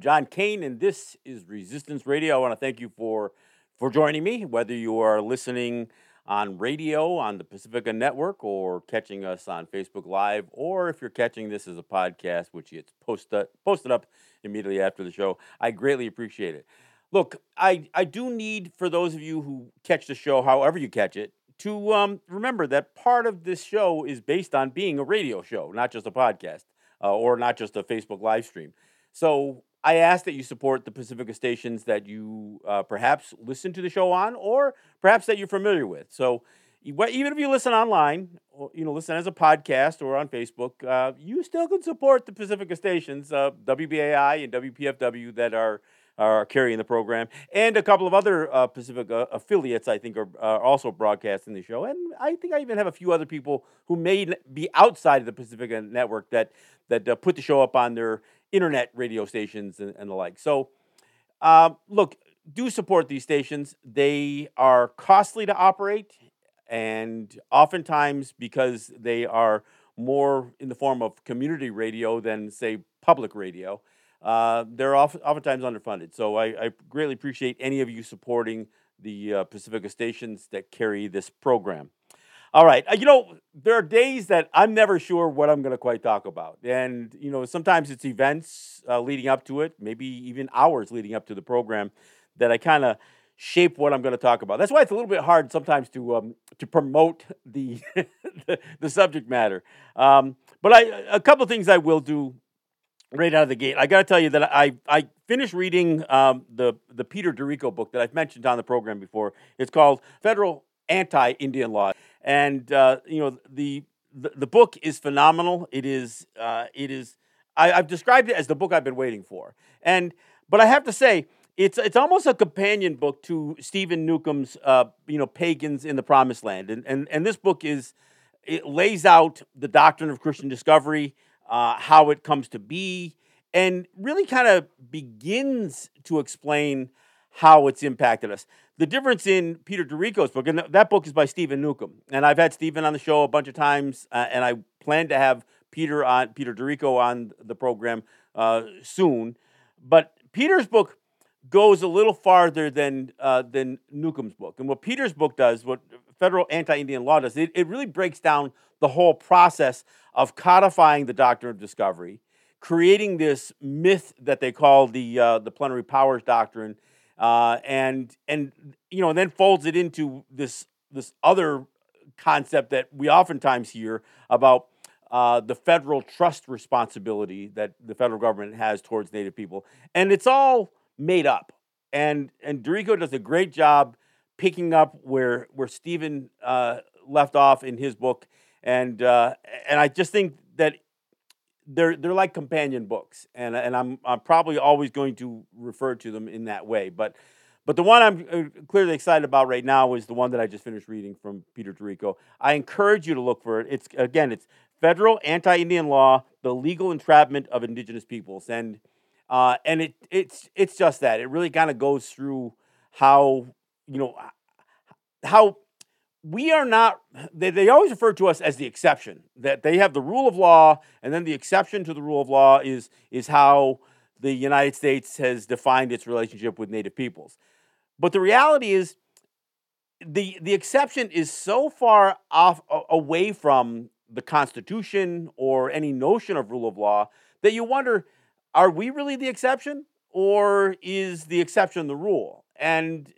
I'm John Kane, and this is Resistance Radio. I want to thank you for for joining me, whether you are listening on radio on the Pacifica Network or catching us on Facebook Live, or if you're catching this as a podcast, which gets posted posted up immediately after the show. I greatly appreciate it. Look, I, I do need for those of you who catch the show, however you catch it, to um, remember that part of this show is based on being a radio show, not just a podcast uh, or not just a Facebook live stream. So I ask that you support the Pacifica stations that you uh, perhaps listen to the show on, or perhaps that you're familiar with. So even if you listen online, or, you know, listen as a podcast or on Facebook, uh, you still can support the Pacifica stations, uh, WBAI and WPFW, that are are carrying the program, and a couple of other uh, Pacifica affiliates. I think are, are also broadcasting the show, and I think I even have a few other people who may be outside of the Pacifica network that that uh, put the show up on their internet radio stations and, and the like. So, uh, look, do support these stations. They are costly to operate, and oftentimes because they are more in the form of community radio than, say, public radio, uh, they're oftentimes underfunded. So I, I, greatly appreciate any of you supporting the uh, Pacifica stations that carry this program. All right. Uh, you know, there are days that I'm never sure what I'm going to quite talk about. And, you know, sometimes it's events uh, leading up to it, maybe even hours leading up to the program that I kind of shape what I'm going to talk about. That's why it's a little bit hard sometimes to um, to promote the, the, the subject matter. Um, but I a couple things I will do right out of the gate. I got to tell you that I I finished reading um, the the Peter D'Errico book that I've mentioned on the program before. It's called Federal Anti-Indian Law and uh, you know the, the, the book is phenomenal. It is uh, it is I, have described it as the book I've been waiting for, and but I have to say it's it's almost a companion book to Stephen Newcomb's uh, you know Pagans in the Promised Land, and and and this book is it lays out the doctrine of Christian discovery, uh, how it comes to be, and really kind of begins to explain how it's impacted us. The difference in Peter D'Errico's book, and that book is by Stephen Newcomb, and I've had Stephen on the show a bunch of times, uh, and I plan to have Peter on Peter D'Errico on the program uh, soon. But Peter's book goes a little farther than uh, than Newcomb's book, and what Peter's book does, what federal anti-Indian law does, it, it really breaks down the whole process of codifying the doctrine of discovery, creating this myth that they call the uh, the plenary powers doctrine uh, and and you know, and then folds it into this this other concept that we oftentimes hear about uh, the federal trust responsibility that the federal government has towards Native people, and it's all made up. And and D'Errico does a great job picking up where where Stephen uh, left off in his book, and uh, and I just think that they're they're like companion books, and and I'm I'm probably always going to refer to them in that way. But but the one I'm uh, clearly excited about right now is the one that I just finished reading from Peter D'Errico. I encourage you to look for it. It's again, it's federal anti-Indian law, the legal entrapment of indigenous peoples, and uh, and it it's it's just that. It really kind of goes through how you know how we are not they, they always refer to us as the exception that they have the rule of law and then the exception to the rule of law is is how the united states has defined its relationship with native peoples. But the reality is the the exception is so far off away from the constitution or any notion of rule of law that you wonder are we really the exception or is the exception the rule? And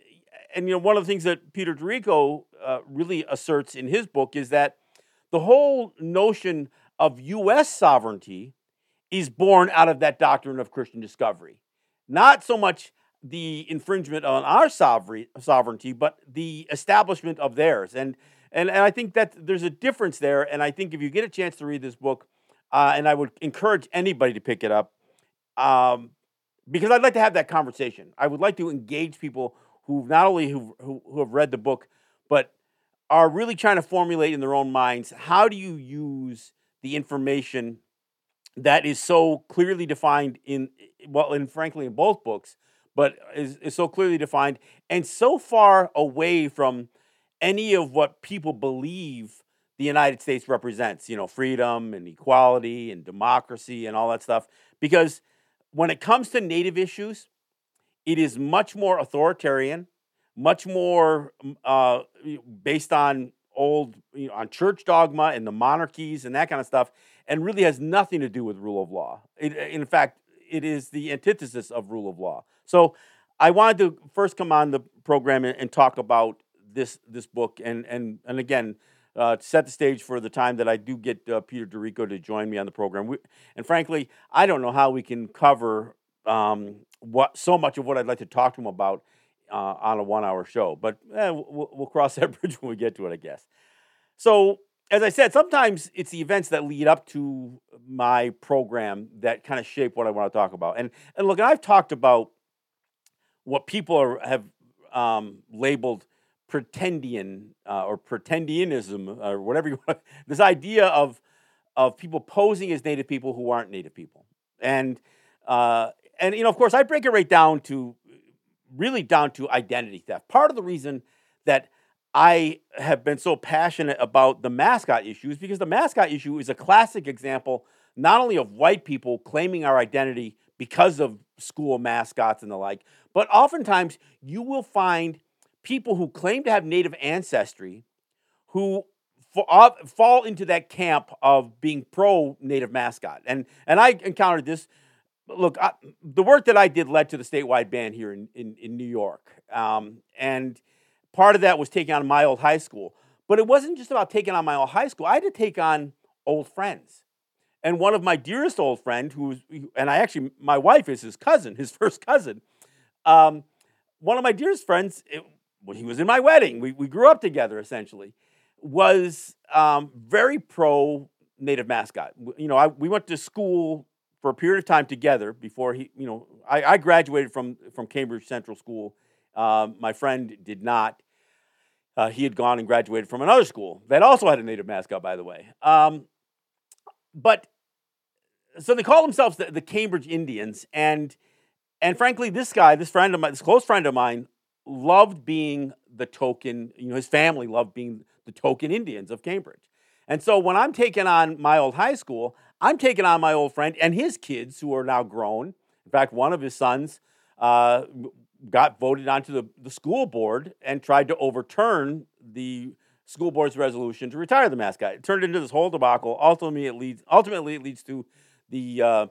and you know one of the things that Peter D'Errico uh, really asserts in his book is that the whole notion of U.S. sovereignty is born out of that doctrine of Christian discovery, not so much the infringement on our sovereignty, but the establishment of theirs. And and and I think that there's a difference there. And I think if you get a chance to read this book, uh, and I would encourage anybody to pick it up. Um, because I'd like to have that conversation. I would like to engage people who not only who, who, who have read the book, but are really trying to formulate in their own minds how do you use the information that is so clearly defined in well and frankly in both books but is, is so clearly defined and so far away from any of what people believe the united states represents you know freedom and equality and democracy and all that stuff? Because when it comes to Native issues, it is much more authoritarian, much more uh, based on old, you know, on church dogma and the monarchies and that kind of stuff, and really has nothing to do with rule of law. It, in fact, it is the antithesis of rule of law. So I wanted to first come on the program and, and talk about this this book and and and again uh, set the stage for the time that I do get uh, Peter D'Errico to join me on the program. We, and frankly, I don't know how we can cover um, what so much of what I'd like to talk to him about uh, on a one-hour show. But eh, we'll, we'll cross that bridge when we get to it, I guess. So, as I said, sometimes it's the events that lead up to my program that kind of shape what I want to talk about. And and look, I've talked about what people are, have um, labeled pretendian uh, or pretendianism or whatever you want. This idea of of people posing as native people who aren't native people, and uh, and you know, of course, I break it right down to really down to identity theft. Part of the reason that I have been so passionate about the mascot issue is because the mascot issue is a classic example not only of white people claiming our identity because of school mascots and the like, but oftentimes you will find people who claim to have native ancestry who uh, fall into that camp of being pro native mascot. And and I encountered this. Look, I, the work that I did led to the statewide ban here in, in, in New York. Um, and part of that was taking on my old high school. But it wasn't just about taking on my old high school. I had to take on old friends. And one of my dearest old friend, who's and I actually my wife is his cousin, his first cousin. Um, one of my dearest friends, it, when he was in my wedding, we, we grew up together essentially, was um, very pro native mascot. You know, I, we went to school for a period of time together before he, you know, I, I graduated from, from Cambridge Central School. Um, my friend did not. Uh, he had gone and graduated from another school that also had a native mascot, by the way. Um, but so they call themselves the, the Cambridge Indians, and and frankly, this guy, this friend of mine, this close friend of mine, loved being the token, you know, his family loved being the token Indians of Cambridge. And so when I'm taking on my old high school, I'm taking on my old friend and his kids who are now grown. In fact, one of his sons uh, got voted onto the, the school board and tried to overturn the school board's resolution to retire the mascot. It turned into this whole debacle. Ultimately, it leads, ultimately, it leads to the, uh,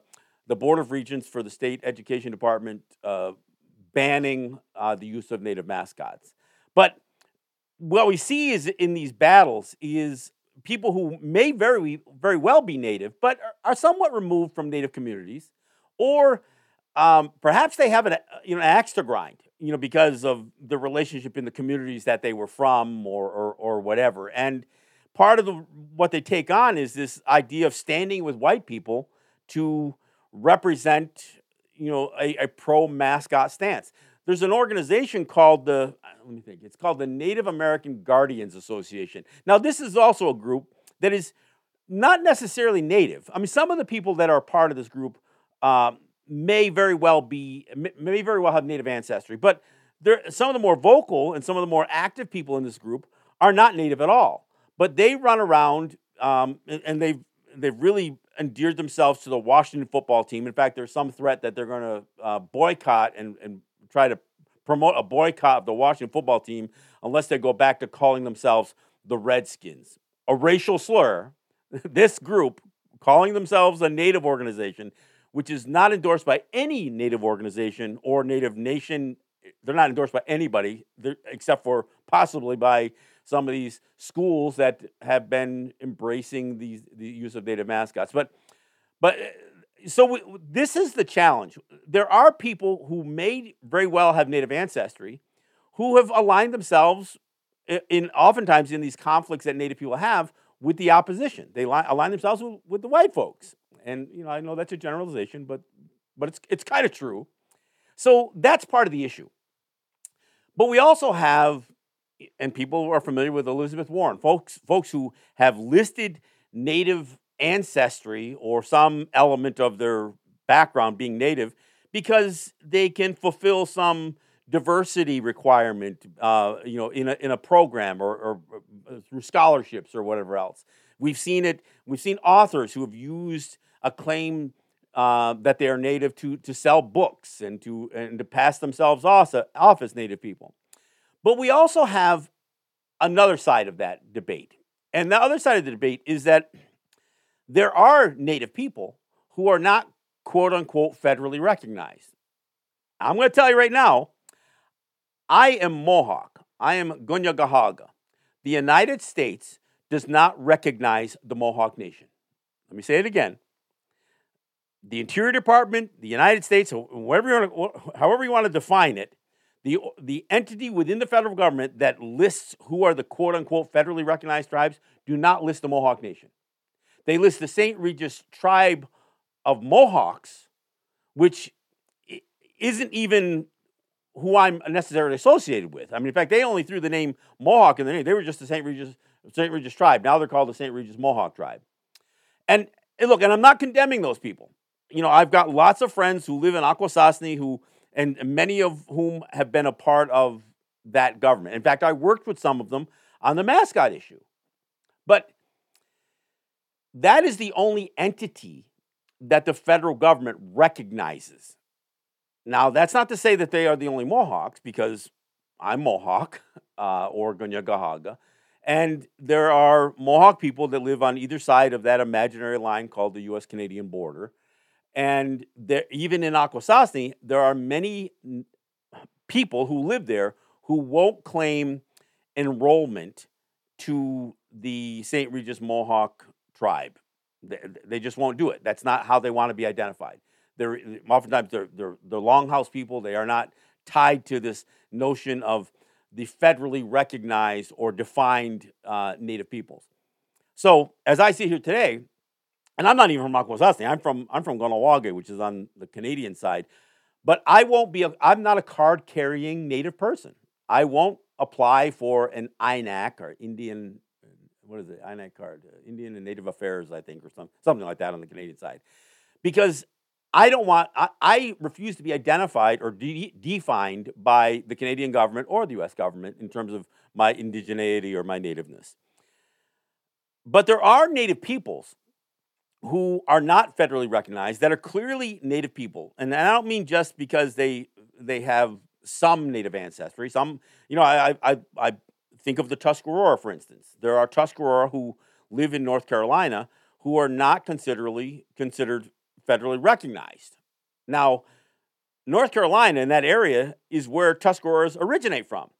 the Board of Regents for the state education department uh, banning uh, the use of native mascots. But what we see is in these battles is people who may very very well be native, but are, somewhat removed from native communities, or um, perhaps they have an you know an axe to grind, you know, because of the relationship in the communities that they were from, or or, or whatever. And part of the what they take on is this idea of standing with white people to represent you know a, a pro mascot stance. There's an organization called the let me think. It's called the Native American Guardians Association. Now, this is also a group that is not necessarily native. I mean, some of the people that are part of this group uh, may very well be may very well have native ancestry, but there some of the more vocal and some of the more active people in this group are not native at all. But they run around um, and, and they've they've really endeared themselves to the Washington football team. In fact, there's some threat that they're going to uh, boycott and, and try to promote a boycott of the Washington football team unless they go back to calling themselves the Redskins. A racial slur. this group, calling themselves a Native organization, which is not endorsed by any Native organization or Native nation, they're not endorsed by anybody except for possibly by some of these schools that have been embracing these the use of native mascots. But but so we, this is the challenge. There are people who may very well have native ancestry who have aligned themselves in, in oftentimes in these conflicts that native people have with the opposition. They li- align themselves with, with the white folks. And you know, I know that's a generalization, but but it's it's kind of true. So that's part of the issue. But we also have and people are familiar with Elizabeth Warren, folks, folks who have listed native ancestry or some element of their background being native because they can fulfill some diversity requirement, uh, you know, in a, in a program or, or, or through scholarships or whatever else. We've seen it. We've seen authors who have used a claim uh, that they are native to to sell books and to and to pass themselves off, off as native people. But we also have another side of that debate. And the other side of the debate is that there are native people who are not quote unquote federally recognized. I'm going to tell you right now, I am Mohawk. I am Gunyagahaga. The United States does not recognize the Mohawk Nation. Let me say it again the Interior Department, the United States, whatever you want to, however you want to define it, the, the entity within the federal government that lists who are the quote unquote federally recognized tribes do not list the Mohawk Nation. They list the St. Regis tribe of Mohawks, which isn't even who I'm necessarily associated with. I mean, in fact, they only threw the name Mohawk in the name. They were just the St. Regis, St. Regis tribe. Now they're called the St. Regis Mohawk tribe. And, and look, and I'm not condemning those people you know, I've got lots of friends who live in Akwesasne who, and many of whom have been a part of that government. In fact, I worked with some of them on the mascot issue. But that is the only entity that the federal government recognizes. Now, that's not to say that they are the only Mohawks, because I'm Mohawk uh, or Gunyagahaga. And there are Mohawk people that live on either side of that imaginary line called the US Canadian border. And there, even in Akwesasne, there are many people who live there who won't claim enrollment to the St. Regis Mohawk tribe. They, they, just won't do it. That's not how they want to be identified. They're oftentimes they're, they're, they're longhouse people. They are not tied to this notion of the federally recognized or defined uh, Native peoples. So, as I see here today, and I'm not even from Akwesasne. I'm from I'm from Kahnawake, which is on the Canadian side. But I won't be. A, I'm not a card carrying Native person. I won't apply for an INAC or Indian. What is it? INAC card, uh, Indian and Native Affairs, I think, or some, something like that on the Canadian side, because I don't want. I, I refuse to be identified or de- defined by the Canadian government or the U.S. government in terms of my indigeneity or my nativeness. But there are Native peoples who are not federally recognized that are clearly Native people, and I don't mean just because they they have some Native ancestry. Some, you know, I I I think of the Tuscarora, for instance. There are Tuscarora who live in North Carolina who are not considerably considered federally recognized. Now, North Carolina in that area is where Tuscaroras originate from.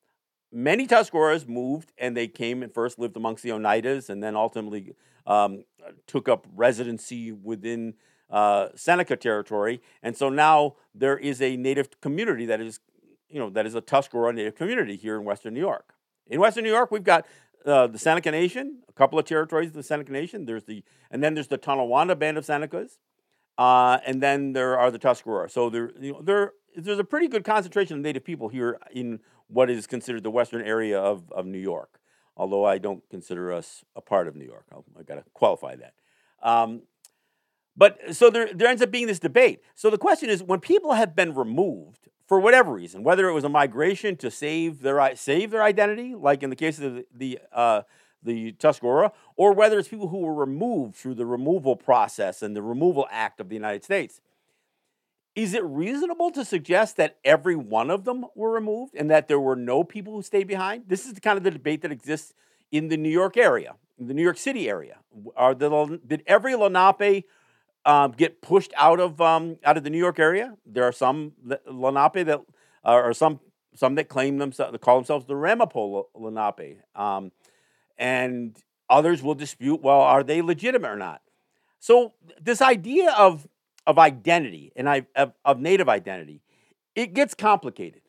Many Tuscaroras moved and they came and first lived amongst the Oneidas and then ultimately um, took up residency within uh, Seneca territory, and so now there is a native community that is, you know, that is a Tuscarora native community here in Western New York. In Western New York, we've got uh, the Seneca Nation, a couple of territories of the Seneca Nation. There's the, and then there's the Tonawanda Band of Senecas, uh, and then there are the Tuscarora. So there, you know, there, there's a pretty good concentration of Native people here in what is considered the western area of, of New York although I don't consider us a part of New York. i have got to qualify that. Um, but so there, there ends up being this debate. So the question is when people have been removed for whatever reason, whether it was a migration to save their, save their identity, like in the case of the, the, uh, the Tuscarora, or whether it's people who were removed through the removal process and the removal act of the United States, is it reasonable to suggest that every one of them were removed and that there were no people who stayed behind? This is the kind of the debate that exists in the New York area, in the New York City area. Are the, did every Lenape um, get pushed out of um, out of the New York area? There are some Lenape that uh, or some some that claim themselves call themselves the Ramapo Lenape, um, and others will dispute. Well, are they legitimate or not? So this idea of of identity and I, of, of native identity, it gets complicated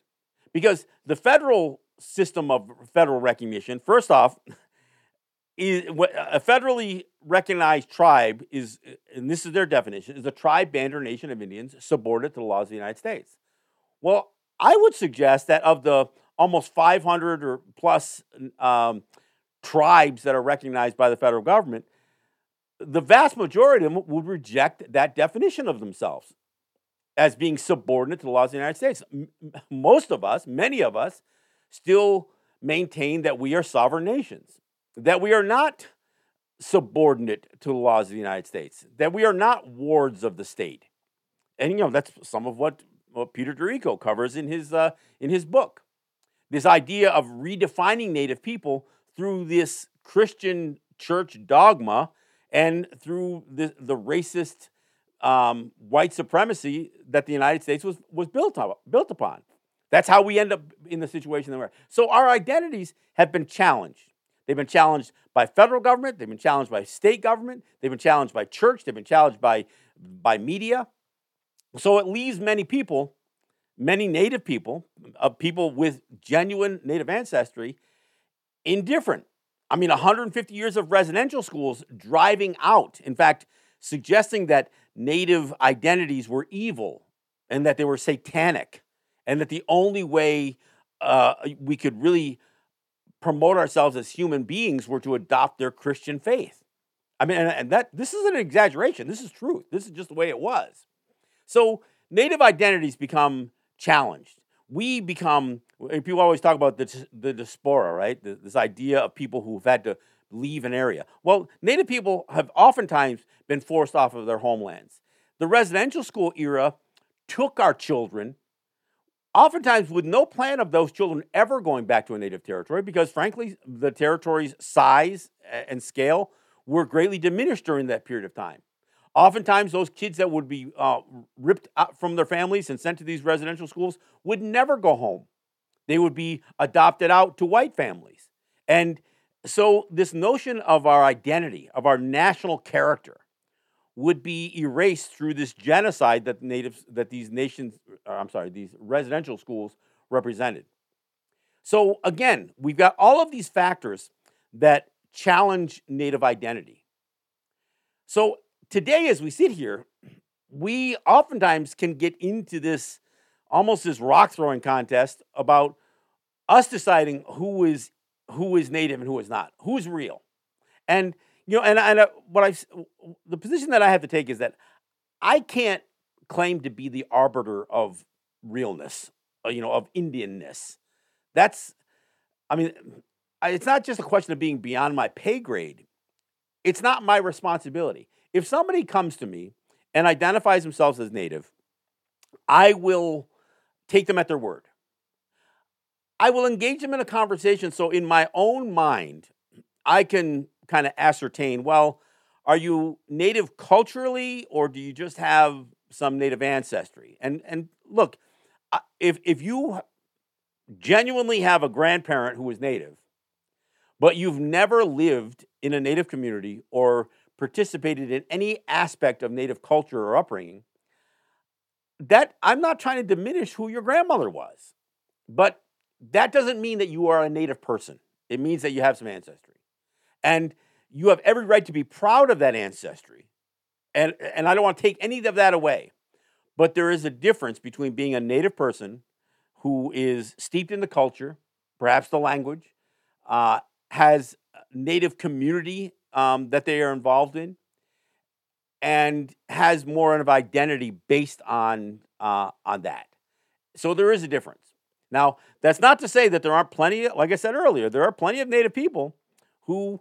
because the federal system of federal recognition, first off, is a federally recognized tribe is, and this is their definition, is a tribe, band, or nation of Indians subordinate to the laws of the United States. Well, I would suggest that of the almost 500 or plus um, tribes that are recognized by the federal government, the vast majority of them would reject that definition of themselves as being subordinate to the laws of the United States. Most of us, many of us, still maintain that we are sovereign nations, that we are not subordinate to the laws of the United States, that we are not wards of the state. And you know that's some of what, what Peter D'Errico covers in his uh, in his book. This idea of redefining Native people through this Christian church dogma and through the, the racist um, white supremacy that the United States was, was built, up, built upon. That's how we end up in the situation that we're in. So our identities have been challenged. They've been challenged by federal government, they've been challenged by state government, they've been challenged by church, they've been challenged by, by media. So it leaves many people, many native people, uh, people with genuine native ancestry, indifferent. I mean, 150 years of residential schools driving out. In fact, suggesting that native identities were evil and that they were satanic, and that the only way uh, we could really promote ourselves as human beings were to adopt their Christian faith. I mean, and, and that this isn't an exaggeration. This is truth. This is just the way it was. So native identities become challenged. We become. People always talk about the, the diaspora, right? This idea of people who've had to leave an area. Well, Native people have oftentimes been forced off of their homelands. The residential school era took our children, oftentimes with no plan of those children ever going back to a native territory, because frankly, the territory's size and scale were greatly diminished during that period of time. Oftentimes, those kids that would be uh, ripped out from their families and sent to these residential schools would never go home. They would be adopted out to white families. And so, this notion of our identity, of our national character, would be erased through this genocide that natives, that these nations, uh, I'm sorry, these residential schools represented. So, again, we've got all of these factors that challenge native identity. So, today, as we sit here, we oftentimes can get into this almost this rock throwing contest about us deciding who is who is native and who is not, who's real. And you know, and and uh, what I the position that I have to take is that I can't claim to be the arbiter of realness, uh, you know, of Indianness. That's, I mean, it's not just a question of being beyond my pay grade. It's not my responsibility. If somebody comes to me and identifies themselves as native, I will take them at their word. I will engage them in a conversation so in my own mind, I can kind of ascertain well, are you native culturally or do you just have some native ancestry? And, and look, if, if you genuinely have a grandparent who is native, but you've never lived in a native community or participated in any aspect of native culture or upbringing, that I'm not trying to diminish who your grandmother was. But that doesn't mean that you are a native person. It means that you have some ancestry. And you have every right to be proud of that ancestry. And, and I don't want to take any of that away. But there is a difference between being a native person who is steeped in the culture, perhaps the language, uh, has native community um, that they are involved in, and has more of identity based on uh, on that. So there is a difference. Now, that's not to say that there aren't plenty, like I said earlier, there are plenty of Native people who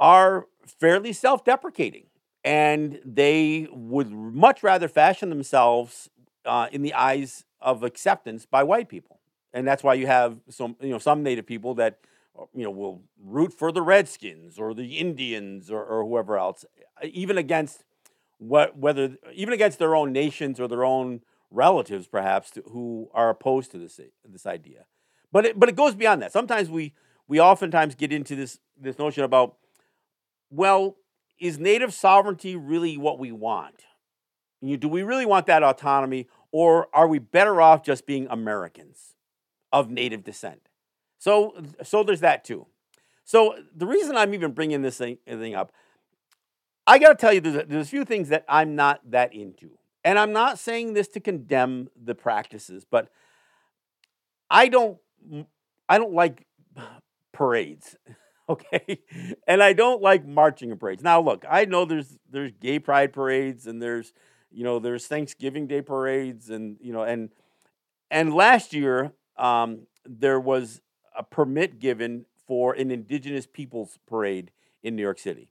are fairly self deprecating and they would much rather fashion themselves uh, in the eyes of acceptance by white people. And that's why you have some, you know, some Native people that, you know, will root for the Redskins or the Indians or, or whoever else, even against what, whether, even against their own nations or their own relatives, perhaps, to, who are opposed to this this idea. But it, but it goes beyond that. Sometimes we we oftentimes get into this this notion about, well, is native sovereignty really what we want? You, do we really want that autonomy, or are we better off just being Americans of native descent? So so there's that too. So the reason I'm even bringing this thing, thing up, I got to tell you, there's a, there's a few things that I'm not that into. And I'm not saying this to condemn the practices, but I don't I don't like parades. Okay? And I don't like marching parades. Now look, I know there's there's gay pride parades and there's you know there's Thanksgiving Day parades and you know and and last year um, there was a permit given for an indigenous peoples parade in New York City.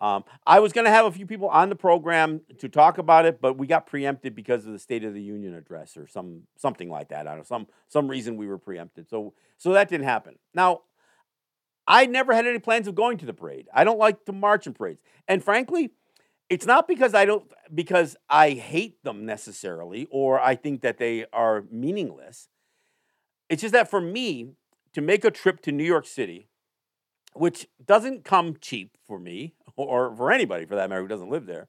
Um, I was going to have a few people on the program to talk about it, but we got preempted because of the State of the Union address or some something like that. I don't know some some reason we were preempted, so so that didn't happen. Now, I never had any plans of going to the parade. I don't like to march in parades, and frankly, it's not because I don't because I hate them necessarily or I think that they are meaningless. It's just that for me to make a trip to New York City, which doesn't come cheap for me or for anybody for that matter who doesn't live there.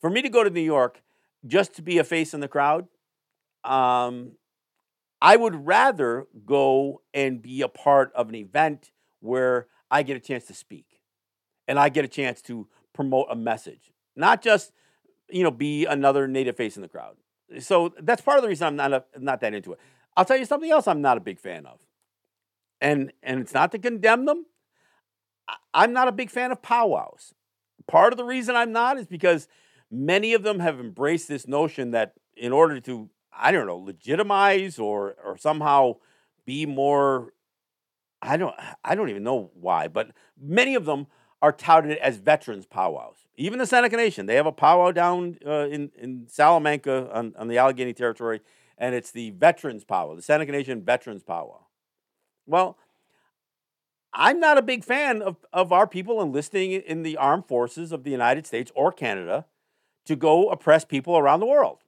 For me to go to New York just to be a face in the crowd, um, I would rather go and be a part of an event where I get a chance to speak and I get a chance to promote a message, not just you know be another native face in the crowd. So that's part of the reason I'm not a, not that into it. I'll tell you something else I'm not a big fan of, and and it's not to condemn them. I'm not a big fan of powwows. Part of the reason I'm not is because many of them have embraced this notion that in order to, I don't know, legitimize or or somehow be more I don't I don't even know why, but many of them are touted as veterans powwows. Even the Seneca Nation, they have a powwow down uh, in in Salamanca on, on the Allegany Territory, and it's the veterans powwow, the Seneca Nation veterans powwow. Well, I'm not a big fan of, of our people enlisting in the armed forces of the United States or Canada to go oppress people around the world.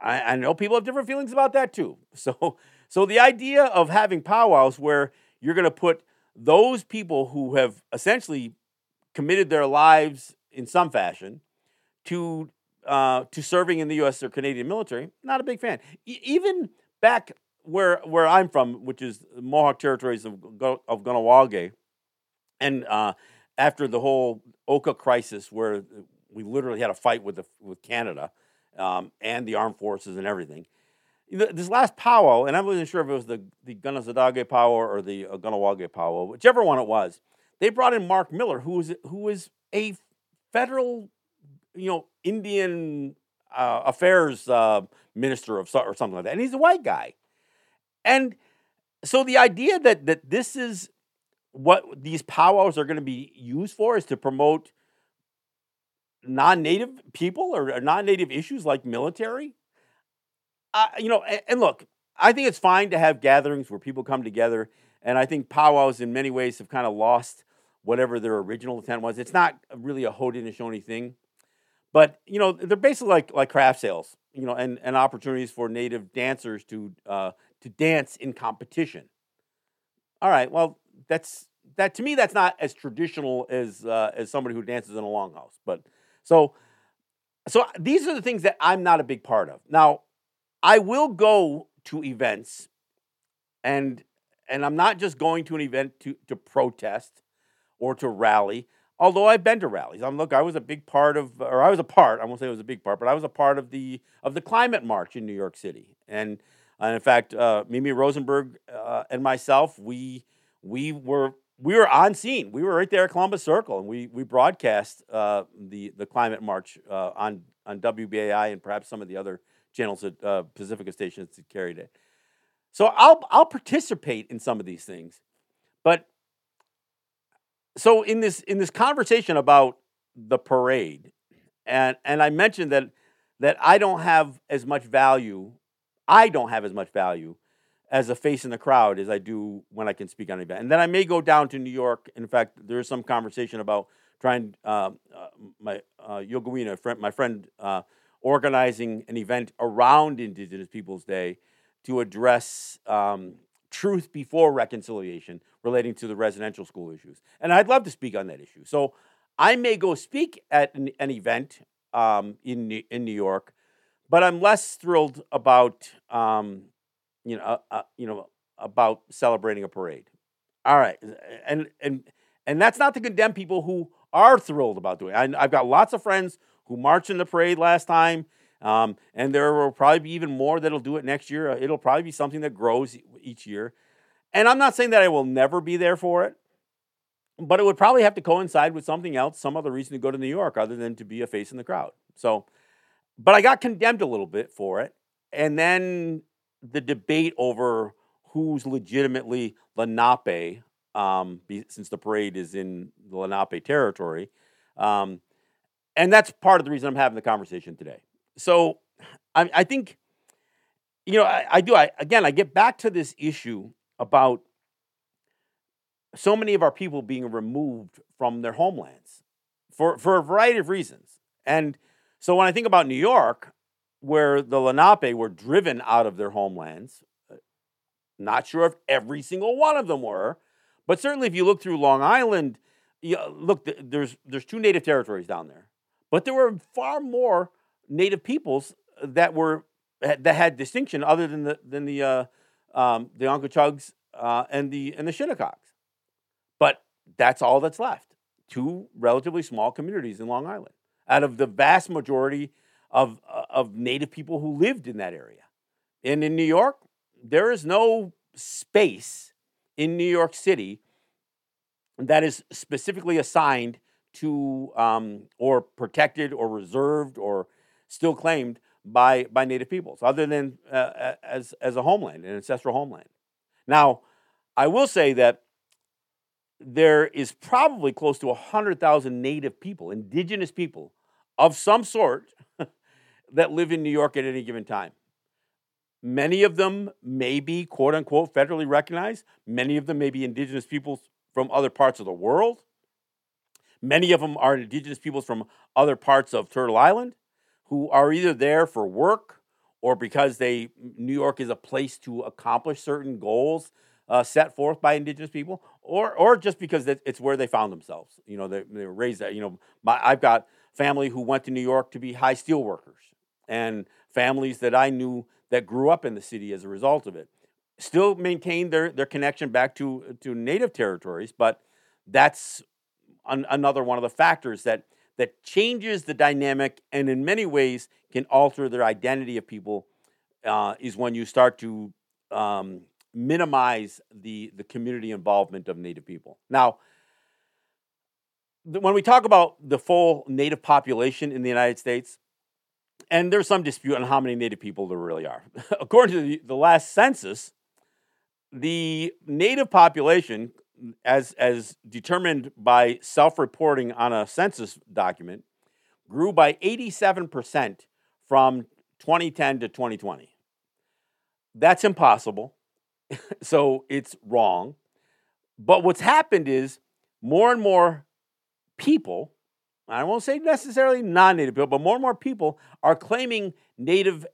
I, I know people have different feelings about that too. So, so the idea of having powwows where you're going to put those people who have essentially committed their lives in some fashion to uh, to serving in the U.S. or Canadian military, not a big fan. E- even back where where I'm from, which is Mohawk territories of of Kahnawake, and uh, after the whole Oka crisis, where we literally had a fight with the, with Canada um, and the armed forces and everything. This last powwow, and I wasn't sure if it was the the Kanesatake powwow or the uh, Kahnawake powwow, whichever one it was. They brought in Marc Miller, who was who was a federal, you know, Indian uh, affairs uh, minister of or something like that, and he's a white guy. And so the idea that that this is what these powwows are going to be used for is to promote non-native people or non-native issues like military. Uh, you know, and, and look, I think it's fine to have gatherings where people come together, and I think powwows in many ways have kind of lost whatever their original intent was. It's not really a Haudenosaunee thing, but you know, they're basically like like craft sales, you know, and and opportunities for native dancers to uh, to dance in competition. All right, well, that's that to me that's not as traditional as uh, as somebody who dances in a longhouse. But so so these are the things that I'm not a big part of. Now, I will go to events and and I'm not just going to an event to to protest or to rally. Although I've been to rallies, I'm look. I was a big part of, or I was a part. I won't say it was a big part, but I was a part of the of the climate march in New York City, and and in fact, uh, Mimi Rosenberg uh, and myself, we we were we were on scene. We were right there at Columbus Circle, and we we broadcast uh, the the climate march uh, on on WBAI and perhaps some of the other channels at uh, Pacifica stations that carried it. So I'll I'll participate in some of these things, but so in this in this conversation about the parade, and and I mentioned that that I don't have as much value I don't have as much value as a face in the crowd as I do when I can speak on an event. And then I may go down to New York. In fact, there is some conversation about trying uh, uh, my uh, Yogawina, friend, my friend, uh, organizing an event around Indigenous Peoples Day to address um, truth before reconciliation relating to the residential school issues. And I'd love to speak on that issue. So I may go speak at an, an event um, in in New York but I'm less thrilled about um, you know uh, uh, you know about celebrating a parade. All right, and and and that's not to condemn people who are thrilled about doing. it. I, have got lots of friends who marched in the parade last time, um, and there will probably be even more that'll do it next year. It'll probably be something that grows each year. And I'm not saying that I will never be there for it, but it would probably have to coincide with something else, some other reason to go to New York other than to be a face in the crowd. So but I got condemned a little bit for it. And then the debate over who's legitimately Lenape, um, since the parade is in the Lenape territory, Um, and that's part of the reason I'm having the conversation today. So I, I think, you know, I, I do. I again, I get back to this issue about so many of our people being removed from their homelands for for a variety of reasons. And so when I think about New York, where the Lenape were driven out of their homelands, uh, not sure if every single one of them were, but certainly if you look through Long Island, you, look, there's there's two native territories down there, but there were far more native peoples that were that had distinction other than the than the uh, um, the Unkechaugs uh, and the and the Shinnecocks. But that's all that's left. Two relatively small communities in Long Island out of the vast majority of uh, of native people who lived in that area. And in New York, there is no space in New York City that is specifically assigned to um, or protected or reserved or still claimed by by native peoples other than uh, as as a homeland an ancestral homeland now i will say that there is probably close to 100,000 native people indigenous people of some sort that live in New York at any given time. Many of them may be quote unquote federally recognized. Many of them may be indigenous peoples from other parts of the world. Many of them are indigenous peoples from other parts of Turtle Island who are either there for work or because they New York is a place to accomplish certain goals uh, set forth by indigenous people, or or just because it's where they found themselves. You know, they, they were raised that. You know, my, I've got family who went to New York to be high steel workers and families that I knew that grew up in the city as a result of it. Still maintain their, their connection back to, to native territories, but that's an, another one of the factors that, that changes the dynamic and in many ways can alter their identity of people uh, is when you start to um, minimize the, the community involvement of native people. Now, when we talk about the full native population in the United States, and there's some dispute on how many native people there really are. According to the, the last census, the native population, as, as determined by self reporting on a census document, grew by 87% from 2010 to 2020. That's impossible. so it's wrong. But what's happened is more and more people I won't say necessarily non native people, but more and more people are claiming native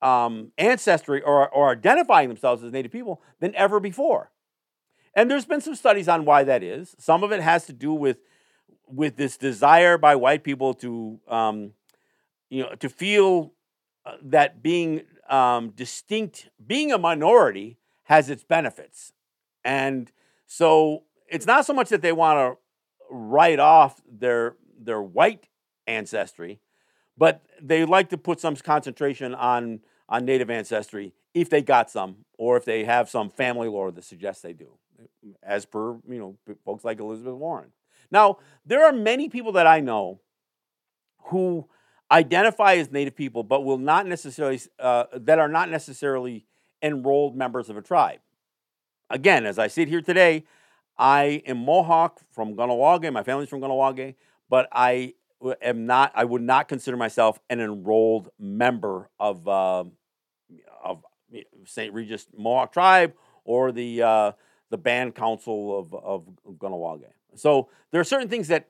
um, ancestry or, or identifying themselves as native people than ever before. And there's been some studies on why that is. Some of it has to do with, with this desire by white people to, um, you know, to feel uh, that being um, distinct, being a minority, has its benefits. And so it's not so much that they want to write off their their white ancestry, but they like to put some concentration on on native ancestry if they got some or if they have some family lore that suggests they do, as per you know folks like Elizabeth Warren. Now there are many people that I know who identify as native people, but will not necessarily uh, that are not necessarily enrolled members of a tribe. Again, as I sit here today, I am Mohawk from Kahnawake. My family's from Kahnawake but I am not. I would not consider myself an enrolled member of uh, of St. Regis Mohawk Tribe or the uh, the band council of of Kahnawake. So there are certain things that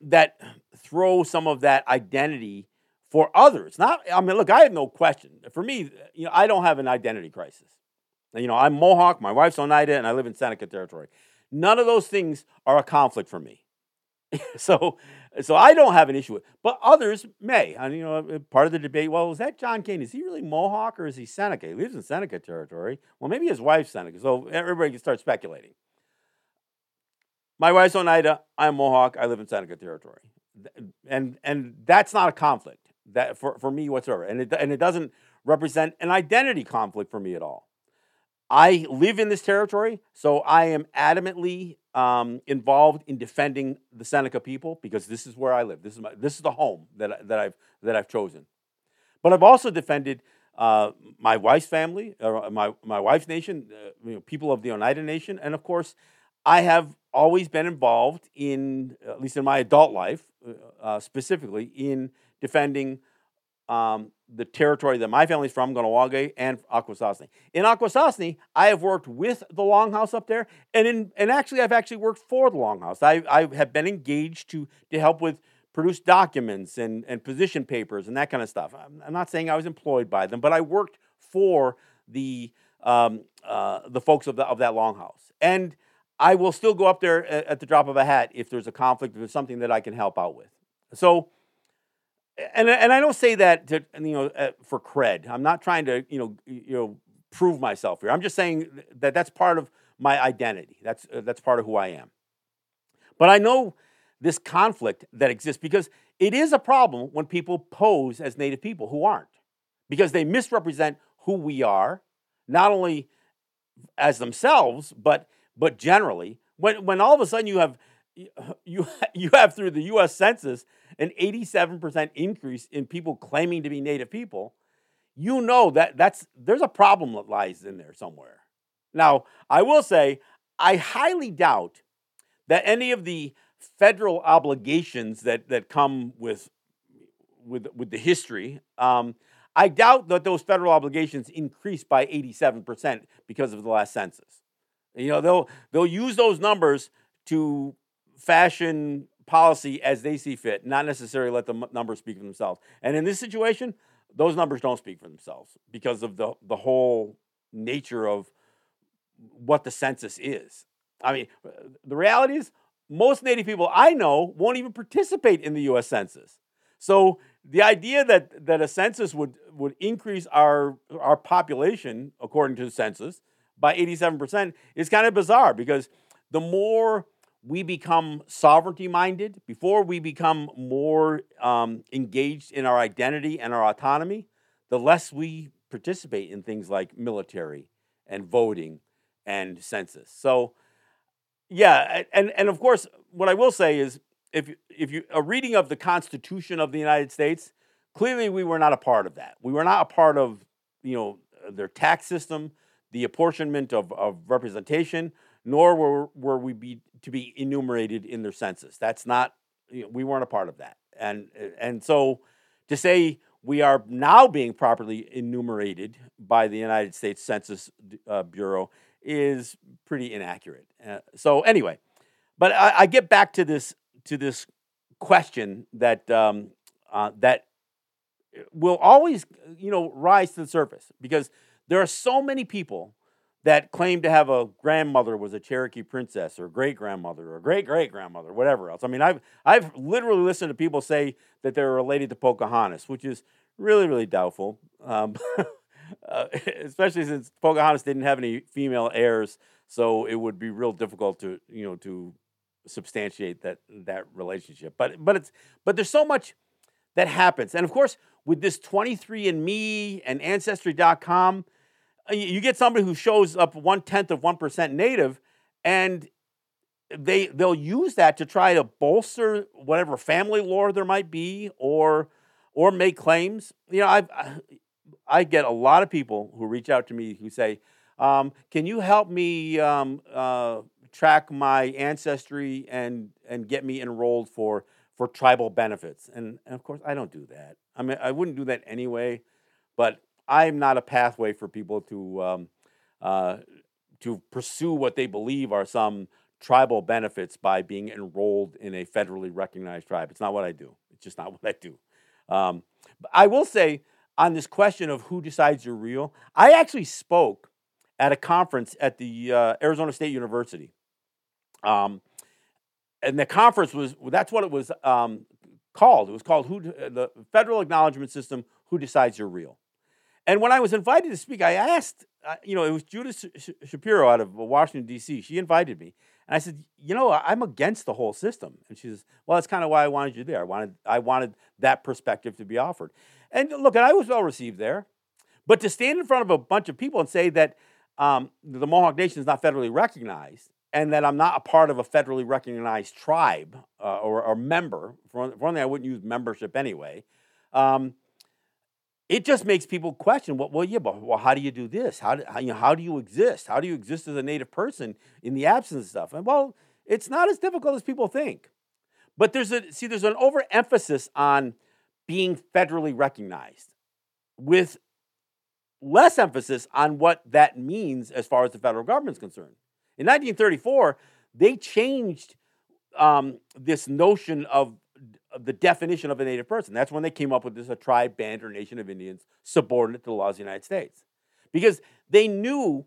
that throw some of that identity for others. Not, I mean, look, I have no question. For me, you know, I don't have an identity crisis. You know, I'm Mohawk, my wife's Oneida, and I live in Seneca territory. None of those things are a conflict for me. so, so I don't have an issue with, it. but others may. And you know, part of the debate. Well, is that John Kane? Is he really Mohawk or is he Seneca? He lives in Seneca territory. Well, maybe his wife's Seneca. So everybody can start speculating. My wife's Oneida. I'm Mohawk. I live in Seneca territory, and and that's not a conflict that for, for me whatsoever. And it and it doesn't represent an identity conflict for me at all. I live in this territory, so I am adamantly um, involved in defending the Seneca people because this is where I live. This is my this is the home that that I've that I've chosen. But I've also defended uh, my wife's family, my my wife's nation, uh, you know, people of the Oneida Nation, and of course, I have always been involved in, at least in my adult life, uh, uh specifically in defending um, the territory that my family's from, Kahnawake and Akwesasne. In Akwesasne, I have worked with the Longhouse up there, and in and actually, I've actually worked for the Longhouse. I, I have been engaged to to help with produce documents and, and position papers and that kind of stuff. I'm, I'm not saying I was employed by them, but I worked for the um, uh, the folks of the of that Longhouse, and I will still go up there at, at the drop of a hat if there's a conflict, if there's something that I can help out with. So and and I don't say that to you know uh, for cred. I'm not trying to you know you know prove myself here. I'm just saying that that's part of my identity. That's uh, that's part of who I am. But I know this conflict that exists because it is a problem when people pose as native people who aren't because they misrepresent who we are, not only as themselves but but generally. When when all of a sudden you have you you have through the U.S. Census an 87% increase in people claiming to be Native people, you know that that's there's a problem that lies in there somewhere. Now, I will say, I highly doubt that any of the federal obligations that that come with with with the history. Um, I doubt that those federal obligations increased by 87% because of the last census. You know, they'll they'll use those numbers to fashion policy as they see fit, not necessarily let the numbers speak for themselves. And in this situation, those numbers don't speak for themselves because of the, the whole nature of what the census is. I mean, the reality is, most Native people I know won't even participate in the US Census. So the idea that, that a census would, would increase our, our population, according to the census, by 87% is kind of bizarre because the more we become sovereignty minded, before we become more um, engaged in our identity and our autonomy, the less we participate in things like military and voting and census. So, yeah, and, and of course, what I will say is if, if you a reading of the Constitution of the United States, clearly we were not a part of that. We were not a part of you know their tax system, the apportionment of, of representation, nor were, were we be to be enumerated in their census. That's not, you know, we weren't a part of that. And, and so to say we are now being properly enumerated by the United States Census uh, Bureau is pretty inaccurate. Uh, so anyway, but I, I, get back to this to this question that um, uh, that will always you know rise to the surface because there are so many people that claimed to have a grandmother was a Cherokee princess or great grandmother or great great grandmother, whatever else. I mean, I've I've literally listened to people say that they're related to Pocahontas, which is really really doubtful, um, uh, especially since Pocahontas didn't have any female heirs, so it would be real difficult to you know to substantiate that that relationship. But but it's but there's so much that happens, and of course with this 23andMe and Ancestry.com you get somebody who shows up one tenth of one percent native, and they they'll use that to try to bolster whatever family lore there might be, or or make claims. You know, I've, I I get a lot of people who reach out to me who say, um, "Can you help me um, uh, track my ancestry and and get me enrolled for for tribal benefits?" And, and of course, I don't do that. I mean, I wouldn't do that anyway, but I'm not a pathway for people to um, uh, to pursue what they believe are some tribal benefits by being enrolled in a federally recognized tribe. It's not what I do. It's just not what I do. Um, I will say on this question of who decides you're real, I actually spoke at a conference at the uh, Arizona State University. Um, and the conference was that's what it was um, called. It was called "Who the Federal Acknowledgement System: Who Decides You're Real." And when I was invited to speak, I asked, uh, you know, it was Judith Shapiro out of Washington, D.C. She invited me. And I said, you know, I'm against the whole system. And she says, well, that's kind of why I wanted you there. I wanted, I wanted that perspective to be offered. And look, and I was well received there. But to stand in front of a bunch of people and say that um, the Mohawk Nation is not federally recognized and that I'm not a part of a federally recognized tribe uh, or, or member, for, one thing, I wouldn't use membership anyway. Um, it just makes people question, well, well, yeah, but well, how do you do this? How do, how, you know, how do you exist? How do you exist as a native person in the absence of stuff? And well, it's not as difficult as people think. But there's a see, there's an overemphasis on being federally recognized with less emphasis on what that means as far as the federal government's concerned. In 1934, they changed um, this notion of the definition of a native person. That's when they came up with this a tribe, band, or nation of Indians subordinate to the laws of the United States. Because they knew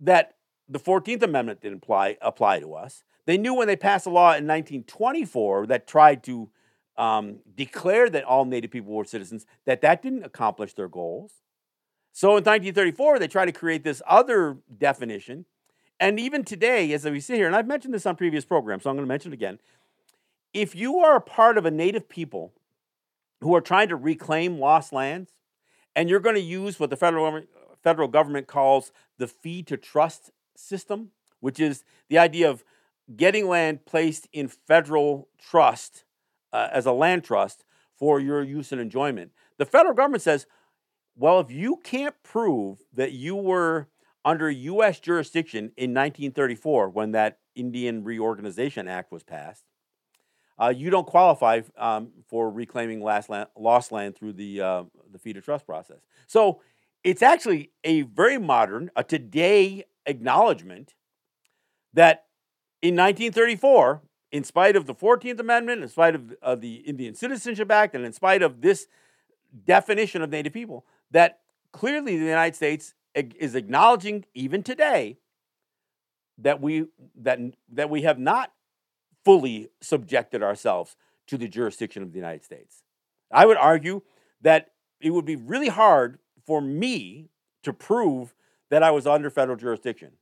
that the 14th Amendment didn't apply, apply to us. They knew when they passed a law in 1924 that tried to um, declare that all Native people were citizens, that that didn't accomplish their goals. So in 1934, they tried to create this other definition. And even today, as we sit here, and I've mentioned this on previous programs, so I'm going to mention it again if you are a part of a native people who are trying to reclaim lost lands, and you're going to use what the federal federal government calls the fee to trust system, which is the idea of getting land placed in federal trust uh, as a land trust for your use and enjoyment. The federal government says, well, if you can't prove that you were under U.S. jurisdiction in 1934 when that Indian Reorganization Act was passed, uh, you don't qualify um, for reclaiming last land, lost land through the uh, the fee to trust process. So it's actually a very modern, a today acknowledgement that in 1934, in spite of the 14th Amendment, in spite of, of the Indian Citizenship Act, and in spite of this definition of Native people, that clearly the United States is acknowledging even today that we that that we have not fully subjected ourselves to the jurisdiction of the United States. I would argue that it would be really hard for me to prove that I was under federal jurisdiction.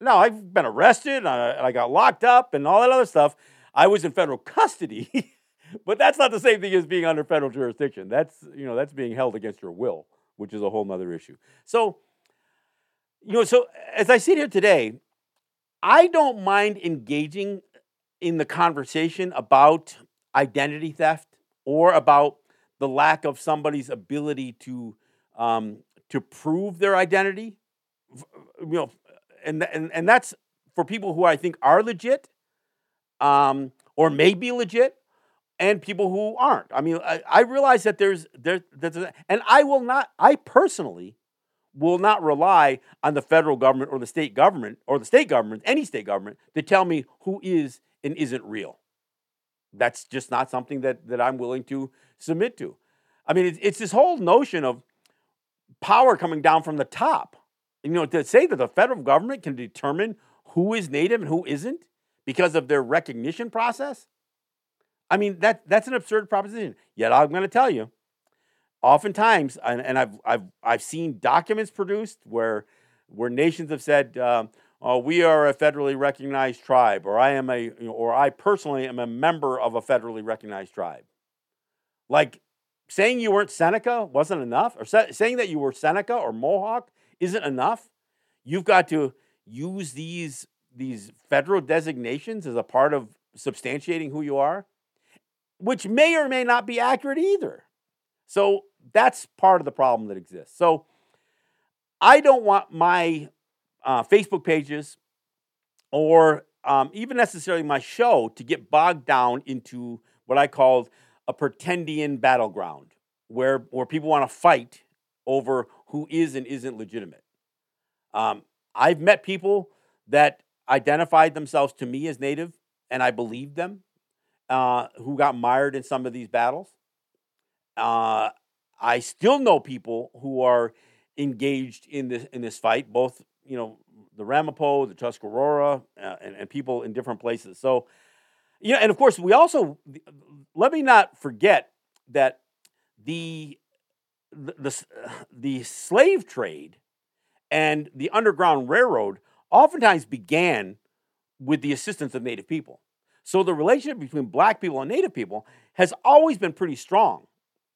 Now, I've been arrested and I got locked up and all that other stuff. I was in federal custody, but that's not the same thing as being under federal jurisdiction. That's, you know, that's being held against your will, which is a whole other issue. So, you know, so as I sit here today, I don't mind engaging in the conversation about identity theft or about the lack of somebody's ability to um, to prove their identity, you know, and and and that's for people who I think are legit, um, or may be legit, and people who aren't. I mean, I, I realize that there's there a, and I will not. I personally will not rely on the federal government or the state government or the state government, any state government, to tell me who is and isn't real. That's just not something that, that I'm willing to submit to. I mean, it's, it's this whole notion of power coming down from the top. You know, to say that the federal government can determine who is native and who isn't because of their recognition process. I mean, that that's an absurd proposition. Yet I'm going to tell you, oftentimes, and, and, I've I've I've seen documents produced where where nations have said, um, uh, we are a federally recognized tribe, or I am a, or I personally am a member of a federally recognized tribe. Like saying you weren't Seneca wasn't enough, or sa- saying that you were Seneca or Mohawk isn't enough. You've got to use these these federal designations as a part of substantiating who you are, which may or may not be accurate either. So that's part of the problem that exists. So I don't want my uh, Facebook pages or um, even necessarily my show to get bogged down into what I called a pretendian battleground, where, where people want to fight over who is and isn't legitimate. Um, I've met people that identified themselves to me as Native, and I believed them, uh, who got mired in some of these battles. Uh, I still know people who are engaged in this in this fight, both you know, the Ramapo, the Tuscarora, uh, and, and people in different places. So, you know, and of course, we also let me not forget that the the the, the slave trade and the Underground Railroad oftentimes began with the assistance of Native people. So the relationship between black people and Native people has always been pretty strong.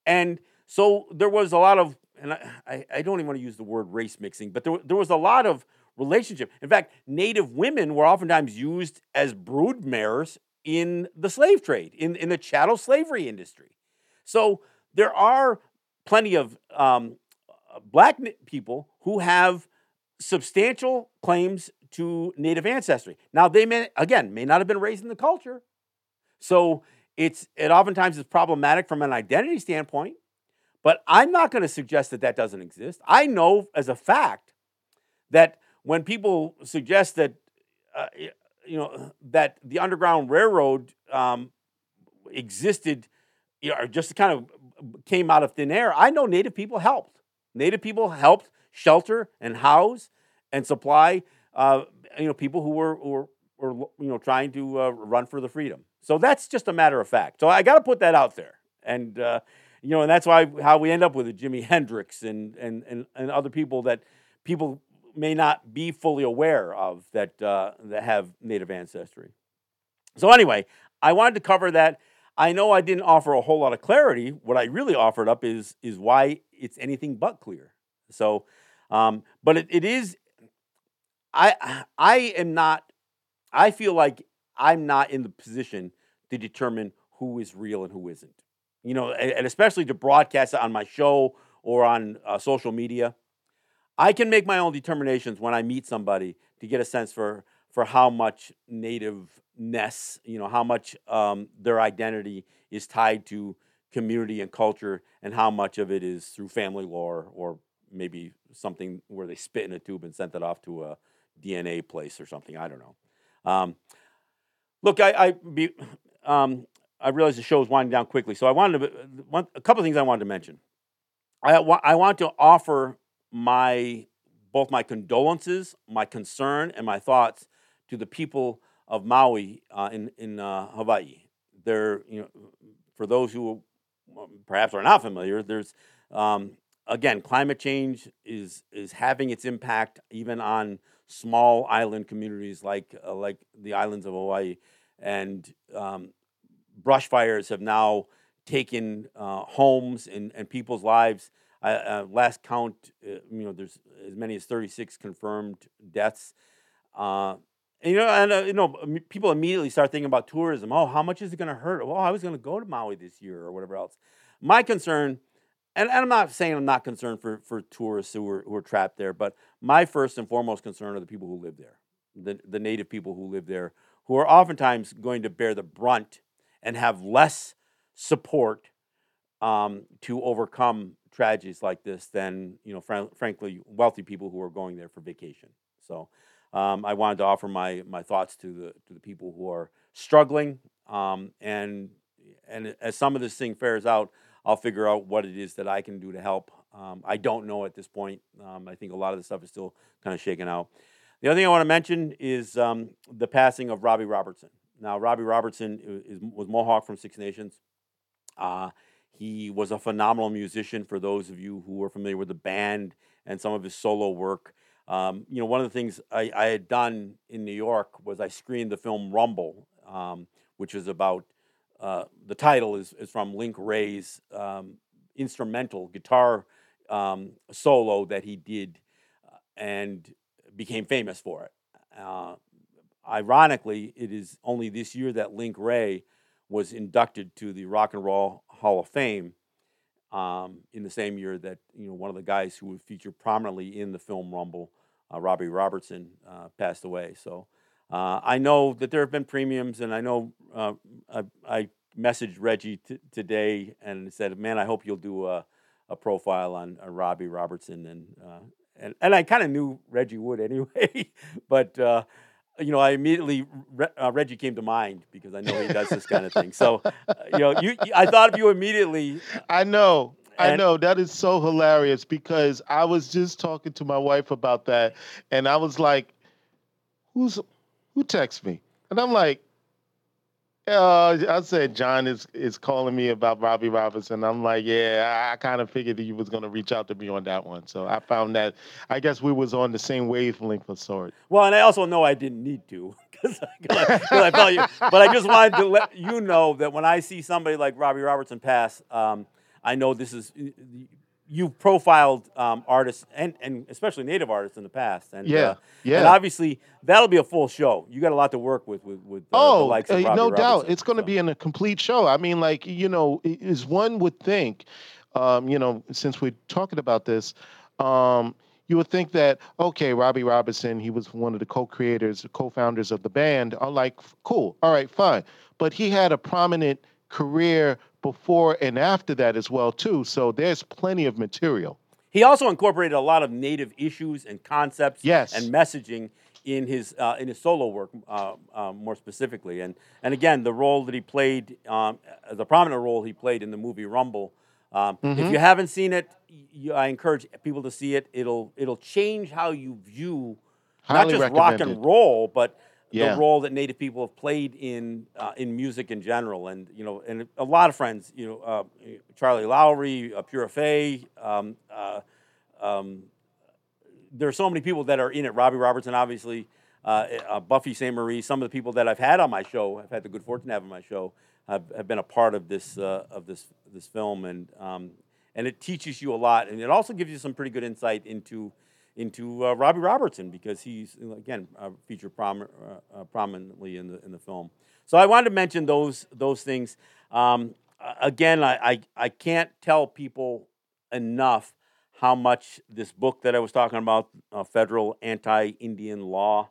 And so there was a lot of and I, I don't even want to use the word race mixing, but there, there was a lot of relationship. In fact, Native women were oftentimes used as brood mares in the slave trade, in, in the chattel slavery industry. So there are plenty of um, black people who have substantial claims to native ancestry. Now, they may, again, may not have been raised in the culture. So it's, it oftentimes is problematic from an identity standpoint, but I'm not going to suggest that that doesn't exist. I know as a fact that when people suggest that, uh, you know, that the Underground Railroad um, existed, you know, or just kind of came out of thin air, I know Native people helped. Native people helped shelter and house and supply uh, you know people who were, were, were you know trying to uh, run for the freedom. So that's just a matter of fact. So I got to put that out there, and uh, you know, and that's why how we end up with a Jimi Hendrix and and and, and other people that people may not be fully aware of that uh, that have native ancestry. So anyway, I wanted to cover that. I know I didn't offer a whole lot of clarity. What I really offered up is is why it's anything but clear. So, um, but it, it is I I am not. I feel like I'm not in the position to determine who is real and who isn't. You know, and, especially to broadcast it on my show or on uh, social media. I can make my own determinations when I meet somebody to get a sense for for how much nativeness, you know, how much um, their identity is tied to community and culture, and how much of it is through family lore or maybe something where they spit in a tube and sent it off to a DNA place or something. I don't know. Um, look, I I, be, um, I realize the show is winding down quickly, so I wanted to one, a couple of things I wanted to mention. I I want to offer my both my condolences, my concern, and my thoughts to the people of Maui uh, in in uh, Hawaii. There, you know, for those who perhaps are not familiar, there's um, again climate change is is having its impact even on small island communities like uh, like the islands of Hawaii, and um, brush fires have now taken uh, homes and, and people's lives. Uh, last count, uh, you know, there's as many as 36 confirmed deaths. Uh, and, you know, and uh, you know, people immediately start thinking about tourism. Oh, how much is it going to hurt? Oh, I was going to go to Maui this year or whatever else. My concern and, and I'm not saying I'm not concerned for, for tourists who are, who are trapped there, but my first and foremost concern are the people who live there, the, the native people who live there, who are oftentimes going to bear the brunt and have less support um, to overcome tragedies like this than, you know, fr- frankly, wealthy people who are going there for vacation. So um, I wanted to offer my, my thoughts to the, to the people who are struggling. Um, and, and as some of this thing fares out, I'll figure out what it is that I can do to help. Um, I don't know at this point. Um, I think a lot of the stuff is still kind of shaken out. The other thing I want to mention is um, the passing of Robbie Robertson. Now, Robbie Robertson is, was Mohawk from Six Nations. Uh, he was a phenomenal musician for those of you who are familiar with the band and some of his solo work. Um, you know, one of the things I, I, had done in New York was I screened the film Rumble, um, which is about uh, the title is, is from Link Wray's um, instrumental guitar um, solo that he did uh, and became famous for it. Uh, ironically, it is only this year that Link Wray was inducted to the Rock and Roll Hall of Fame. Um, in the same year that you know one of the guys who would feature prominently in the film Rumble, uh, Robbie Robertson, uh, passed away. So uh, I know that there have been premiums, and I know uh, I, I, messaged Reggie t- today and said, "Man, I hope you'll do a, a profile on Robbie Robertson." And uh, and and I kind of knew Reggie would anyway, but uh, you know, I immediately uh, Reggie came to mind because I know he does this kind of thing. So you know, you I thought of you immediately. I know. I know that is so hilarious because I was just talking to my wife about that, and I was like, "Who's who texts me? And I'm like, uh, I said John is is calling me about Robbie Robinson. I'm like, yeah, I kind of figured that he was to reach out to me on that one. So I found that I guess we was on the same wavelength of sort. Well, and I also know I didn't need to because I, I, felt you. But I just wanted to let you know that when I see somebody like Robbie Robertson pass, um, I know this is you've profiled um, artists and, and especially native artists in the past. And yeah, uh, yeah. And obviously that'll be a full show. You got a lot to work with with, with uh, oh, the likes of uh, no Robertson, doubt, it's going to so. be in a complete show. I mean, like you know, as one would think. um, you know, since we're talking about this, um, you would think that okay, Robbie Robertson, he was one of the co-creators, co-founders of the band. Are like, cool, all right, fine. But he had a prominent career before and after that as well too. So there's plenty of material. He also incorporated a lot of native issues and concepts yes. and messaging in his uh, in his solo work uh, uh, more specifically. And and again, the role that he played, um, the prominent role he played in the movie Rumble. Um, mm-hmm. If you haven't seen it, you, I encourage people to see it. It'll it'll change how you view Highly not just rock and roll, but yeah. the role that Native people have played in uh, in music in general, and you know, and a lot of friends, you know, uh, Charly Lowry, uh, Pura Fé. Um, uh, um, there are so many people that are in it. Robbie Robertson, obviously, uh, uh, Buffy Sainte-Marie. Some of the people that I've had on my show, I've had the good fortune to have on my show, have, have been a part of this of this this film, and um, and it teaches you a lot, and it also gives you some pretty good insight into into uh, Robbie Robertson because he's again uh, featured prom- uh, prominently in the in the film. So I wanted to mention those those things. Um, again, I, I, I can't tell people enough how much this book that I was talking about, uh, federal anti-Indian law,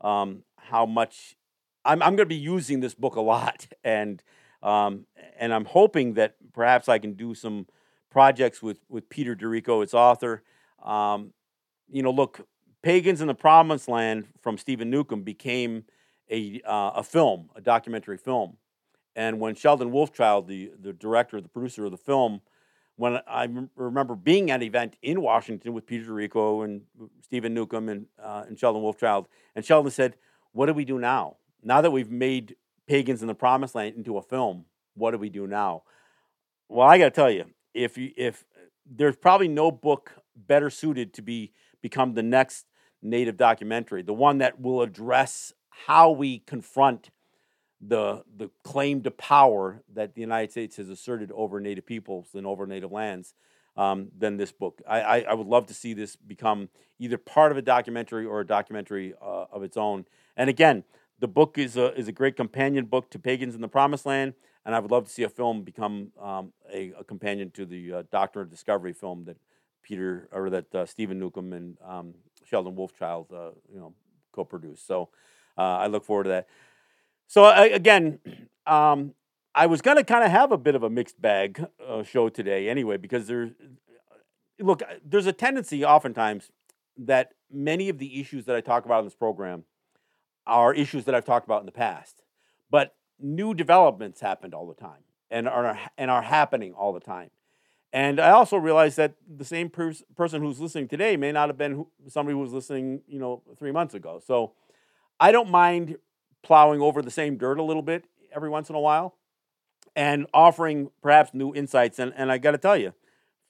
um, how much I'm I'm going to be using this book a lot, and um, and I'm hoping that perhaps I can do some projects with with Peter D'Errico, its author. Um, you know, look, Pagans in the Promised Land from Steven Newcomb became a, uh, a film, a documentary film. And when Sheldon Wolfchild, the, the director, the producer of the film, when I remember being at an event in Washington with Peter D'Errico and Steven Newcomb and, uh, and Sheldon Wolfchild, and Sheldon said, What do we do now? Now that we've made Pagans in the Promised Land into a film, what do we do now? Well, I got to tell you, if you, if there's probably no book better suited to be become the next native documentary, the one that will address how we confront the the claim to power that the United States has asserted over Native peoples and over Native lands. Um, than this book. I, I, I, would love to see this become either part of a documentary or a documentary uh, of its own. And again, the book is a, is a great companion book to Pagans in the Promised Land, and I would love to see a film become um, a, a, companion to the uh, of Discovery film that Peter or that uh, Steven Newcomb and um, Sheldon Wolfchild, uh, you know, co-produced. So uh, I look forward to that. So I, again, um, I was going to kind of have a bit of a mixed bag uh, show today, anyway, because there's look, there's a tendency oftentimes that many of the issues that I talk about in this program are issues that I've talked about in the past, but new developments happened all the time and are and are happening all the time. And I also realized that the same pers- person who's listening today may not have been who, somebody who was listening, you know, three months ago. So I don't mind plowing over the same dirt a little bit every once in a while and offering perhaps new insights. And, and I got to tell you,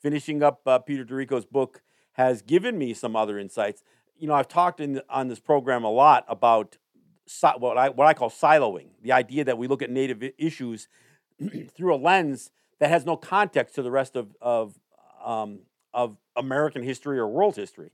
finishing up uh, Peter D'Errico's book has given me some other insights. You know, I've talked in, on this program a lot about si- what I, what I call siloing, the idea that we look at native issues through a lens that has no context to the rest of of um, of American history or world history.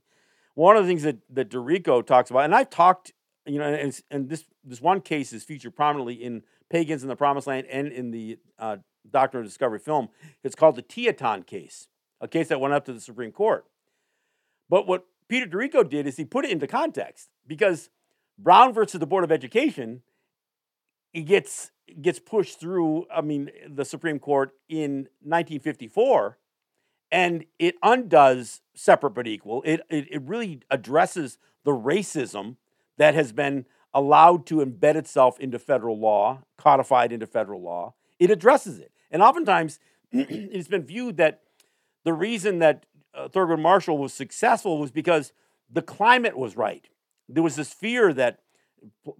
One of the things that that D'Errico talks about, and I've talked, you know, and, and this this one case is featured prominently in Pagans in the Promised Land and in the uh, Doctrine of Discovery film. It's called the Tee-Hit-Ton case, a case that went up to the Supreme Court. But what Peter D'Errico did is he put it into context because Brown versus the Board of Education, it gets gets pushed through, I mean, the Supreme Court in 1954, and it undoes separate but equal. It, it, it really addresses the racism that has been allowed to embed itself into federal law, codified into federal law. It addresses it. And oftentimes, it's been viewed that the reason that uh, Thurgood Marshall was successful was because the climate was right. There was this fear that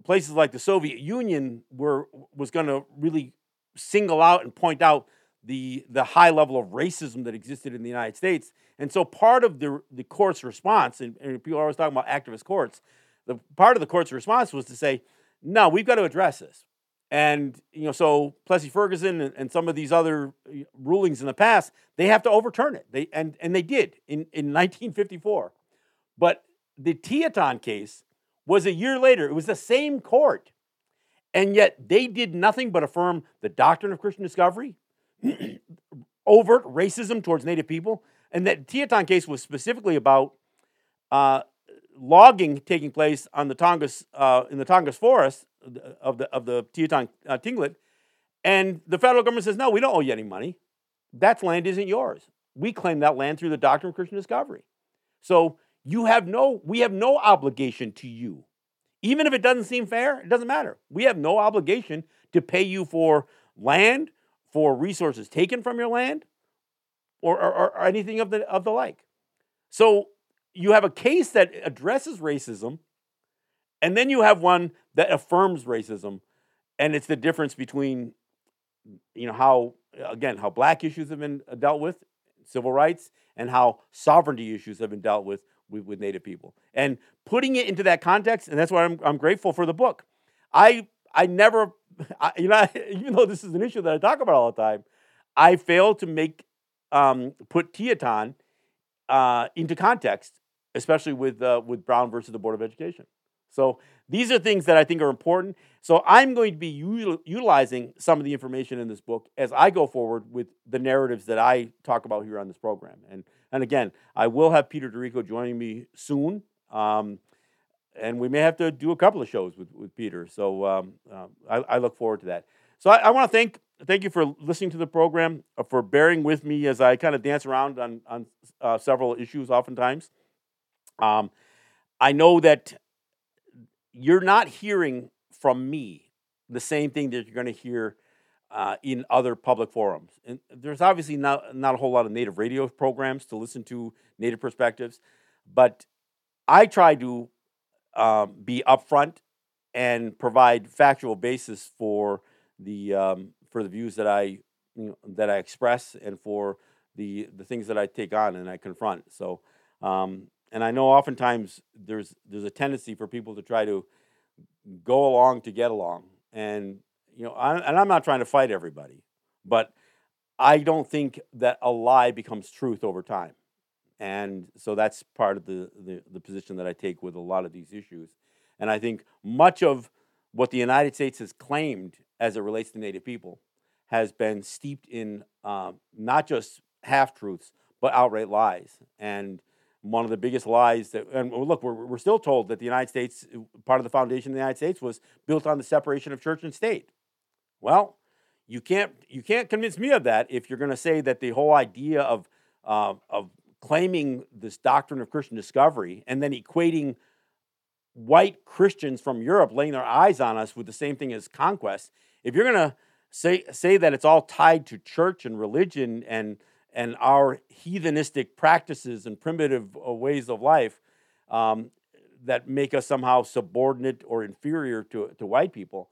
places like the Soviet Union were was going to really single out and point out the the high level of racism that existed in the United States. And so part of the the court's response, and, and people are always talking about activist courts, the part of the court's response was to say, no, we've got to address this. And you know, so Plessy Ferguson and, and, some of these other rulings in the past, they have to overturn it. They and and they did in, in 1954. But the Tee-Hit-Ton case was a year later. It was the same court. And yet they did nothing but affirm the doctrine of Christian discovery, overt racism towards Native people, and that Tee-Hit-Ton case was specifically about uh, logging taking place on the Tongass uh, in the Tongass forest of the of the Tee-Hit-Ton uh, Tlingit, and the federal government says, "No, we don't owe you any money. That land isn't yours. We claim that land through the doctrine of Christian discovery. So you have no, we have no obligation to you, even if it doesn't seem fair. It doesn't matter. We have no obligation to pay you for land, for resources taken from your land, or, or, or anything of the of the like. So you have a case that addresses racism, and then you have one that affirms racism, and it's the difference between, you know, how again how black issues have been dealt with, civil rights, and how sovereignty issues have been dealt with with, with Native people, and putting it into that context, and that's why I'm I'm grateful for the book. I I never, I, you know, even though this is an issue that I talk about all the time, I fail to make um, put Tee-Hit-Ton uh, into context especially with uh, with Brown versus the Board of Education. So these are things that I think are important. So I'm going to be util- utilizing some of the information in this book as I go forward with the narratives that I talk about here on this program. And and again, I will have Peter D'Errico joining me soon. Um, and we may have to do a couple of shows with, with Peter. So um, uh, I, I, look forward to that. So I, I want to thank thank you for listening to the program, uh, for bearing with me as I kind of dance around on on uh, several issues, oftentimes. Um, I know that you're not hearing from me the same thing that you're going to hear uh, in other public forums. And there's obviously not, not a whole lot of native radio programs to listen to native perspectives, but I try to um, be upfront and provide factual basis for the um, for the views that I you know, that I express and for the the things that I take on and I confront. So um, and I know oftentimes there's there's a tendency for people to try to go along to get along, and you know, I, and I'm not trying to fight everybody, but I don't think that a lie becomes truth over time, and so that's part of the, the, the position that I take with a lot of these issues, and I think much of what the United States has claimed as it relates to Native people has been steeped in um, not just half truths but outright lies, and one of the biggest lies that, and look, we're, we're still told that the United States, part of the foundation of the United States was built on the separation of church and state. Well, you can't, you can't convince me of that if you're going to say that the whole idea of, uh, of claiming this doctrine of Christian discovery and then equating white Christians from Europe laying their eyes on us with the same thing as conquest, if you're going to say, say that it's all tied to church and religion and and our heathenistic practices and primitive uh, ways of life um, that make us somehow subordinate or inferior to, to white people.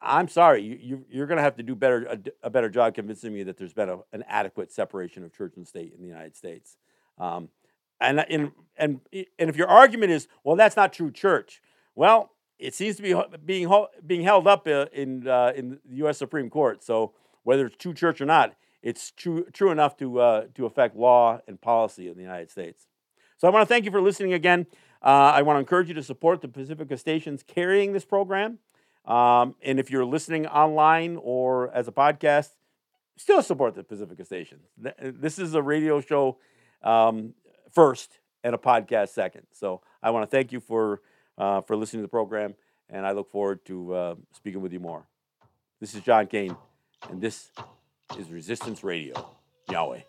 I'm sorry, you, you, are going to have to do better a, a, better job convincing me that there's been a, an adequate separation of church and state in the United States. Um, and, and, and, and if your argument is, well, that's not true church, well, it seems to be being, being held up uh, in, uh, in the U.S. Supreme Court. So whether it's true church or not, it's true, true enough to, uh, to affect law and policy in the United States. So I want to thank you for listening again. Uh, I want to encourage you to support the Pacifica stations carrying this program. Um, and if you're listening online or as a podcast, still support the Pacifica stations. This is a radio show um, first and a podcast second. So I want to thank you for, uh, for listening to the program, and I look forward to uh, speaking with you more. This is John Kane, and this is Resistance Radio. Yahweh.